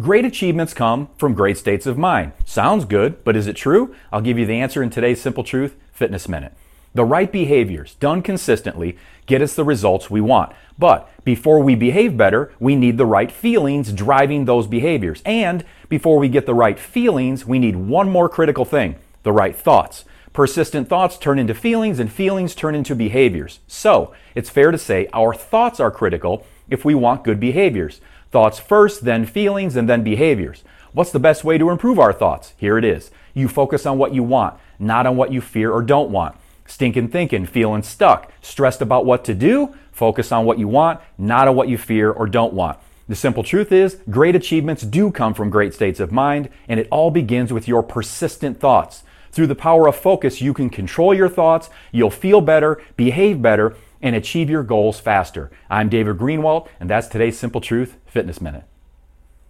Great achievements come from great states of mind. Sounds good, but is it true? I'll give you the answer in today's Simple Truth Fitness Minute. The right behaviors, done consistently, get us the results we want. But before we behave better, we need the right feelings driving those behaviors. And before we get the right feelings, we need one more critical thing the right thoughts. Persistent thoughts turn into feelings, and feelings turn into behaviors. So, it's fair to say our thoughts are critical if we want good behaviors. Thoughts first, then feelings, and then behaviors. What's the best way to improve our thoughts? Here it is. You focus on what you want, not on what you fear or don't want. Stinking thinking, feeling stuck, stressed about what to do, focus on what you want, not on what you fear or don't want. The simple truth is, great achievements do come from great states of mind, and it all begins with your persistent thoughts. Through the power of focus, you can control your thoughts, you'll feel better, behave better, and achieve your goals faster. I'm David Greenwald, and that's today's Simple Truth Fitness Minute.